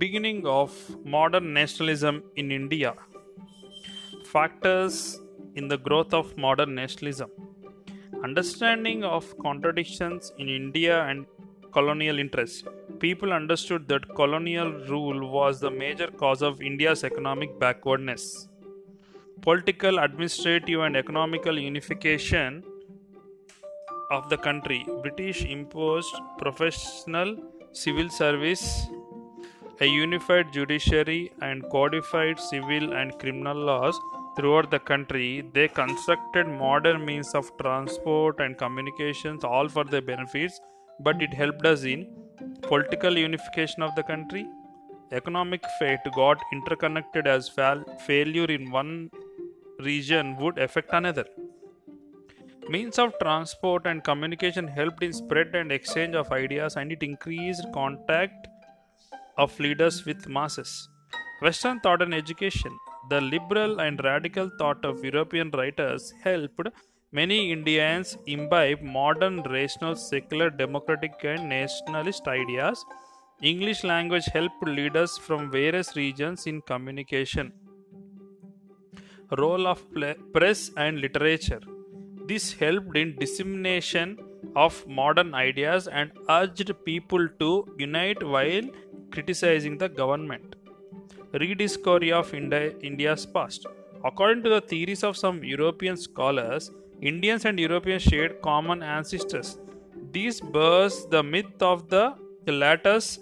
Beginning of modern nationalism in India. Factors in the growth of modern nationalism. Understanding of contradictions in India and colonial interests. People understood that colonial rule was the major cause of India's economic backwardness. Political, administrative, and economical unification of the country. British imposed professional civil service, a unified judiciary, and codified civil and criminal laws throughout the country. They constructed modern means of transport and communications, all for their benefits, but it helped us in political unification of the country. Economic fate got interconnected as fal- failure in one region would affect another. Means of transport and communication helped in spread and exchange of ideas and it increased contact of leaders with masses. Western thought and education. The liberal and radical thought of European writers helped many Indians imbibe modern rational secular democratic and nationalist ideas. English language helped leaders from various regions in communication. Role of press and literature. This helped in dissemination of modern ideas and urged people to unite while criticizing the government. Rediscovery of India, India's past. According to the theories of some European scholars, Indians and Europeans shared common ancestors. This bursts the myth of the latter's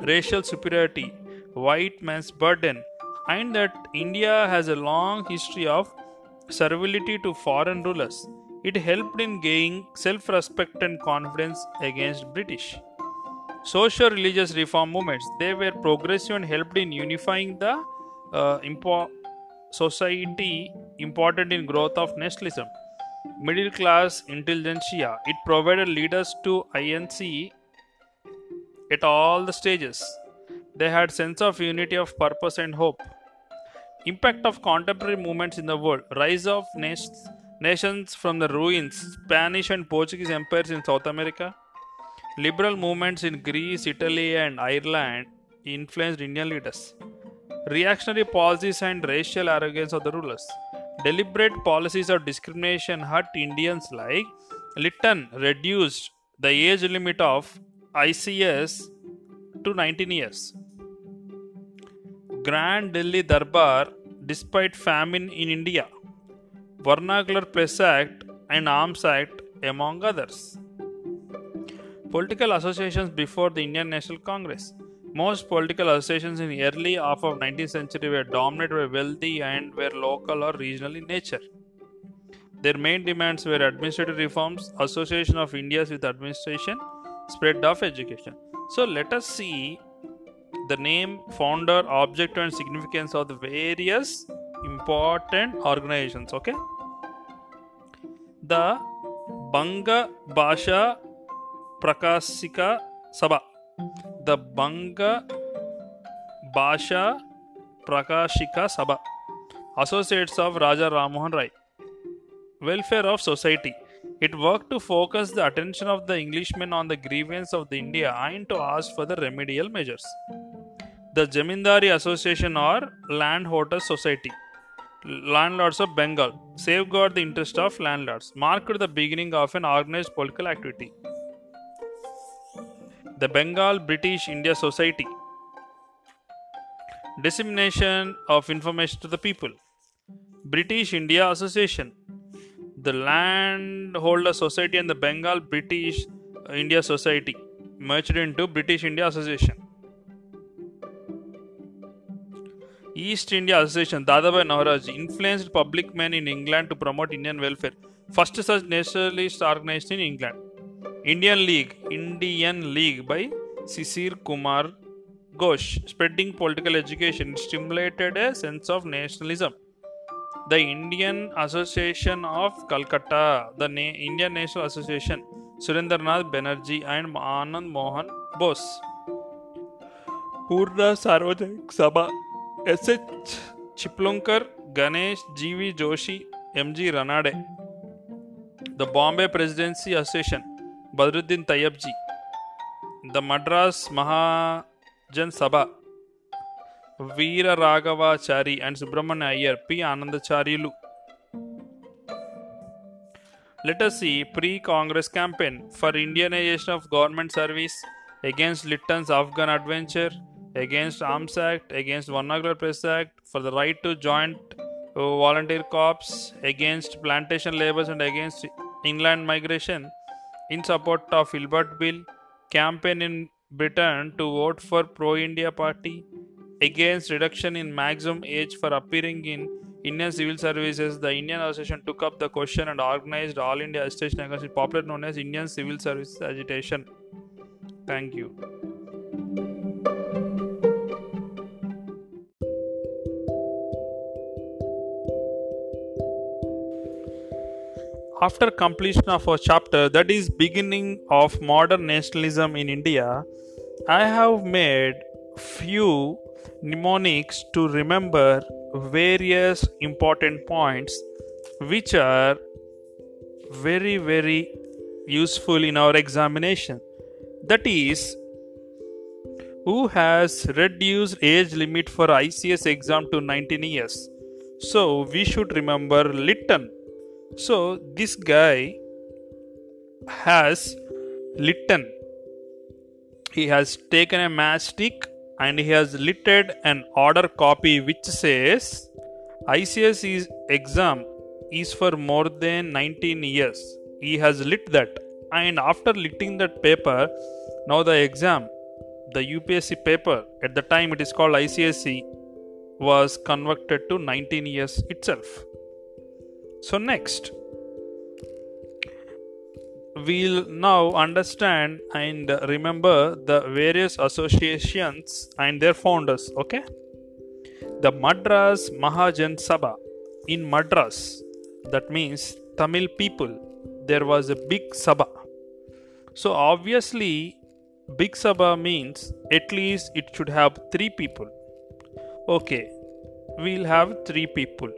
racial superiority, white man's burden, and that India has a long history of servility to foreign rulers. It helped in gaining self respect and confidence against British. Social religious reform movements they were progressive and helped in unifying the uh, impo- society important in growth of nationalism. Middle class intelligentsia it provided leaders to INC at all the stages. They had sense of unity of purpose and hope. Impact of contemporary movements in the world. Rise of nations, nations from the ruins. Spanish and Portuguese empires in South America. Liberal movements in Greece, Italy, and Ireland influenced Indian leaders. Reactionary policies and racial arrogance of the rulers. Deliberate policies of discrimination hurt Indians like Lytton reduced the age limit of ICS to 19 years. Grand Delhi Darbar, despite famine in India, Vernacular Press Act and Arms Act, among others. Political associations before the Indian National Congress. Most political associations in the early half of 19th century were dominated by wealthy and were local or regional in nature. Their main demands were administrative reforms, association of Indians with administration, spread of education. So let us see the name, founder, object, and significance of the various important organizations. Okay, the Banga Bhasha Prakashika Sabha, the Banga Bhasha Prakashika Sabha, associates of Raja Rammohan Rai. Welfare of society. It worked to focus the attention of the Englishmen on the grievance of the India and to ask for the remedial measures. The Jamindari Association or Landholders Society, Landlords of Bengal, safeguard the interest of landlords, marked the beginning of an organized political activity. The Bengal British India Society, dissemination of information to the people. British India Association, the Landholder Society and the Bengal British uh, India Society merged into British India Association. East India Association, Dadabhai Naoroji, influenced public men in England to promote Indian welfare. First such nationalist organization in England. Indian League, Indian League by Sisir Kumar Ghosh, spreading political education, stimulated a sense of nationalism. The Indian Association of Calcutta, the Na- Indian National Association, Surendranath Banerjee and Anand Mohan Bose. Poona Sarvajanik Sabha, S.H. Chiplunkar, Ganesh, G.V. Joshi, M.G. Ranade. The Bombay Presidency Association, Badruddin Tayyabji. The Madras Maha Jan Sabha, Veera Raghavachari and Subramanya Iyer, P. Anandacharyalu. Let us see pre-Congress campaign for Indianization of government service against Lytton's Afghan adventure, against Arms Act, against Vernacular Press Act, for the right to joint uh, volunteer corps, against plantation labours and against inland migration, in support of Ilbert Bill, campaign in Britain to vote for pro-India party, against reduction in maximum age for appearing in Indian civil services, the Indian Association took up the question and organized All India Agitation against it, popularly known as Indian Civil Service Agitation. Thank you. After completion of a chapter that is beginning of modern nationalism in India, I have made few mnemonics to remember various important points which are very very useful in our examination. That is who has reduced age limit for ICS exam to 19 years? So we should remember Lytton so this guy has Lytton he has taken a matchstick and he has littered an order copy which says ICS exam is for more than 19 years. He has lit that, and after litting that paper, now the exam, the UPSC paper, at the time it is called ICSE, was converted to 19 years itself. So, next, we'll now understand and remember the various associations and their founders okay? The madras mahajan sabha. In madras that means tamil people there was a big sabha. So obviously big sabha means at least it should have three people. Okay we'll have three people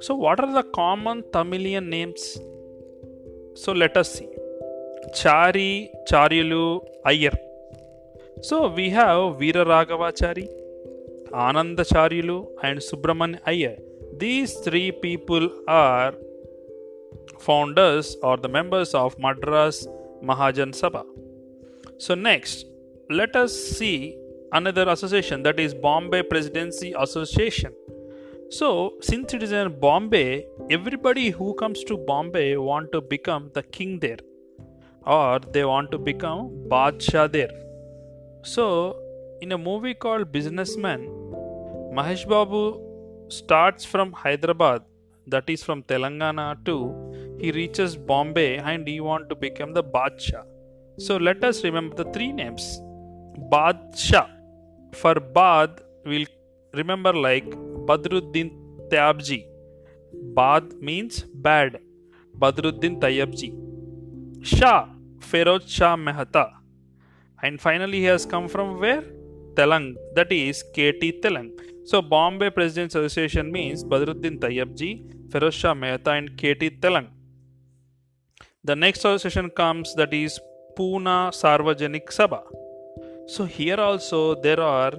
so what are the common tamilian names so let us see Chari, Charyulu, Iyer. So we have Veera Raghavachari, Ananda Charyulu, and Subramanya Iyer. These three people are founders or the members of Madras Mahajan Sabha. So next, let us see another association that is Bombay Presidency Association. So since it is in Bombay, everybody who comes to Bombay want to become the king there or they want to become Badshah there. So, in a movie called Businessman, Mahesh Babu starts from Hyderabad, that is from Telangana, to he reaches Bombay and he want to become the Badshah. So, let us remember the three names Badshah. For Bad, we'll remember like Badruddin Tayabji. Bad means bad. Badruddin Tayabji. Shah Feroz Shah Mehta. And finally, he has come from where? Telang, that is KT Telang. So, Bombay Presidents Association means Badruddin Tayyabji, Feroz Shah Mehta, and KT Telang. The next association comes that is Pune Sarvajanik Sabha. So, here also there are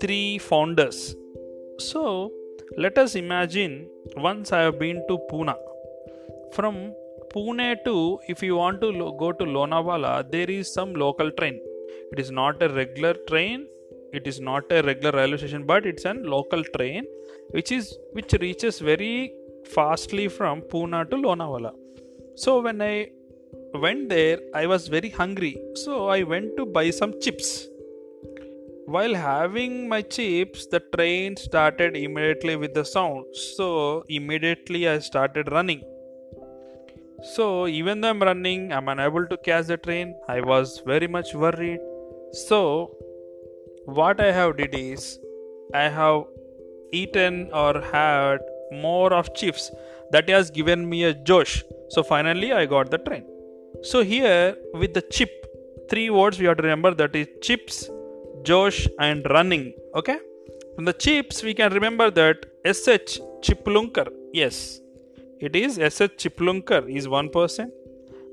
three founders. So, let us imagine once I have been to Pune. From Pune to, if you want to lo- go to Lonavala, there is some local train. It is not a regular train. It is not a regular railway station, but it's an local train, which is which reaches very fastly from Pune to Lonavala. So when I went there, I was very hungry. So I went to buy some chips. While having my chips, the train started immediately with the sound. So immediately I started running so even though I'm running, I'm unable to catch the train. I was very much worried. So what I have did is I have eaten or had more of chips that has given me a josh. So finally I got the train. So here with the chip, three words we have to remember that is chips, josh and running. Okay. From the chips we can remember that SH Chiplunkar. Yes, it is S.H. Chiplunkar is one person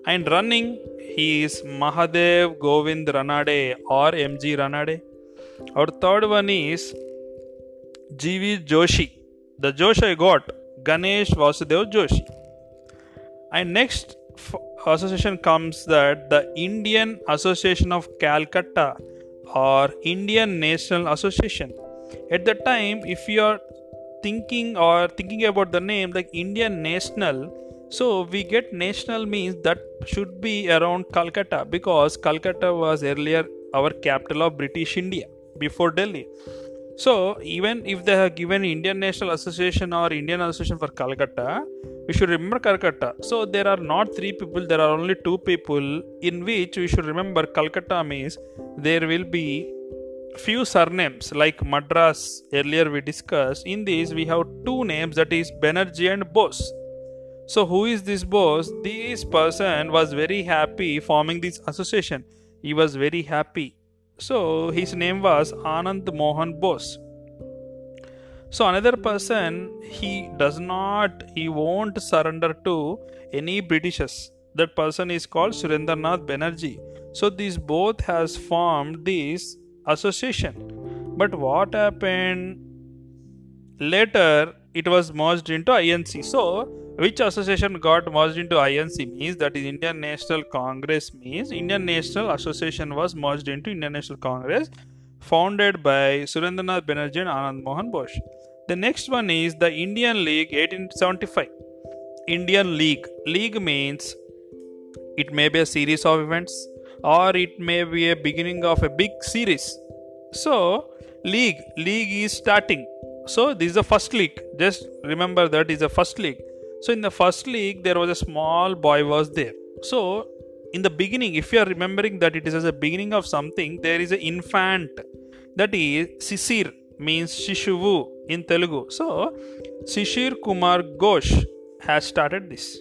and running he is Mahadev Govind Ranade or M.G. Ranade. Our third one is GV Joshi. The Joshi I got Ganesh Vasudev Joshi. And next association comes that the Indian Association of Calcutta or Indian National Association. At the time, if you are thinking or thinking about the name like Indian National, so we get national means that should be around Calcutta because Calcutta was earlier our capital of British India before Delhi. So even if they have given Indian National Association or Indian Association for Calcutta, we should remember Calcutta. So there are not three people, there are only two people in which we should remember Calcutta means there will be few surnames like Madras earlier we discussed. In this we have two names that is Banerjee and Bose. So who is this Bose? This person was very happy forming this association. He was very happy so his name was Anand Mohan Bose. So another person he does not he won't surrender to any Britishers. That person is called Surendranath Banerjee. So these both has formed this association. But what happened later it was merged into INC. So which association got merged into INC means that is Indian National Congress means Indian National Association was merged into Indian National Congress founded by Surendranath Banerjee and Anand Mohan Bose. The next one is the Indian League 1875. Indian League. League means it may be a series of events or it may be a beginning of a big series. So, league league is starting. So, this is the first league. Just remember that is the first league so in the first league, there was a small boy was there. So in the beginning, if you are remembering that it is as a beginning of something, there is an infant that is Sisir means Shishuvu in Telugu. So Sishir Kumar Ghosh has started this.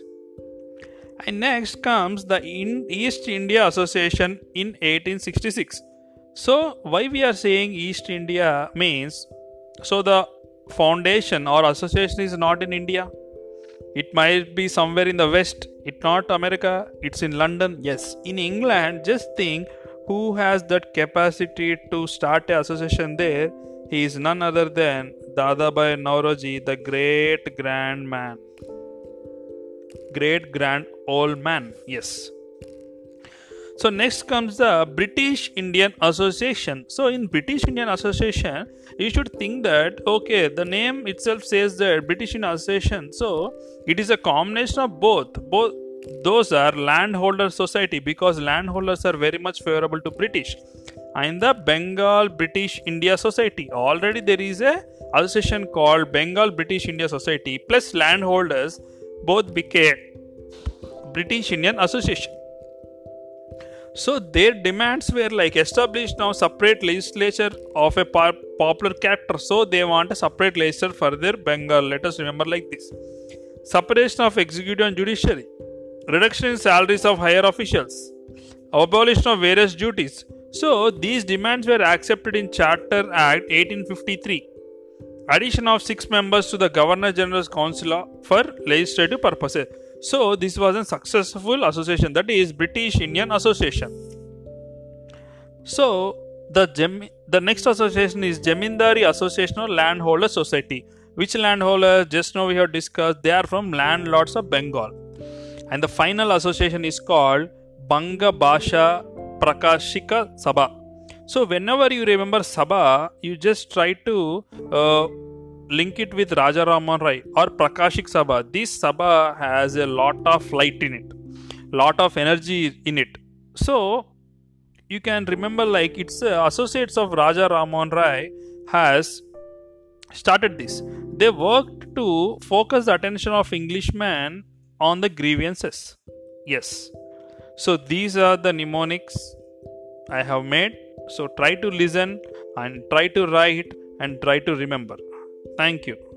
And next comes the East India Association in 1866. So why we are saying East India means so the foundation or association is not in India it might be somewhere in the West. It's not America. It's in London. Yes. In England, just think who has that capacity to start an association there. He is none other than Dadabhai Naoroji, the great grand man. Great grand old man. Yes. So next comes the British Indian Association. So in British Indian Association, you should think that okay, the name itself says that British Indian Association. So it is a combination of both. Both those are landholder society because landholders are very much favorable to British. And the Bengal British India Society. Already there is a association called Bengal British India Society plus landholders both became British Indian Association. So their demands were like established now separate legislature of a popular character. So they want a separate legislature for their Bengal. Let us remember like this. Separation of executive and judiciary. Reduction in salaries of higher officials. Abolition of various duties. So these demands were accepted in Charter Act 1853. Addition of six members to the Governor General's Council for legislative purposes. So this was a successful association that is British Indian Association. So the Gem- the next association is Jamindari Association of Landholder Society. Which landholders? Just now we have discussed. They are from landlords of Bengal. And the final association is called Banga Bhasha Prakashika Sabha. So whenever you remember Sabha, you just try to uh, link it with Raja Raman Rai or Prakashik Sabha. This Sabha has a lot of light in it, lot of energy in it. So you can remember like it's uh, associates of Raja Raman Rai has started this. They worked to focus the attention of Englishmen on the grievances. Yes. So these are the mnemonics I have made. So try to listen and try to write and try to remember. Thank you.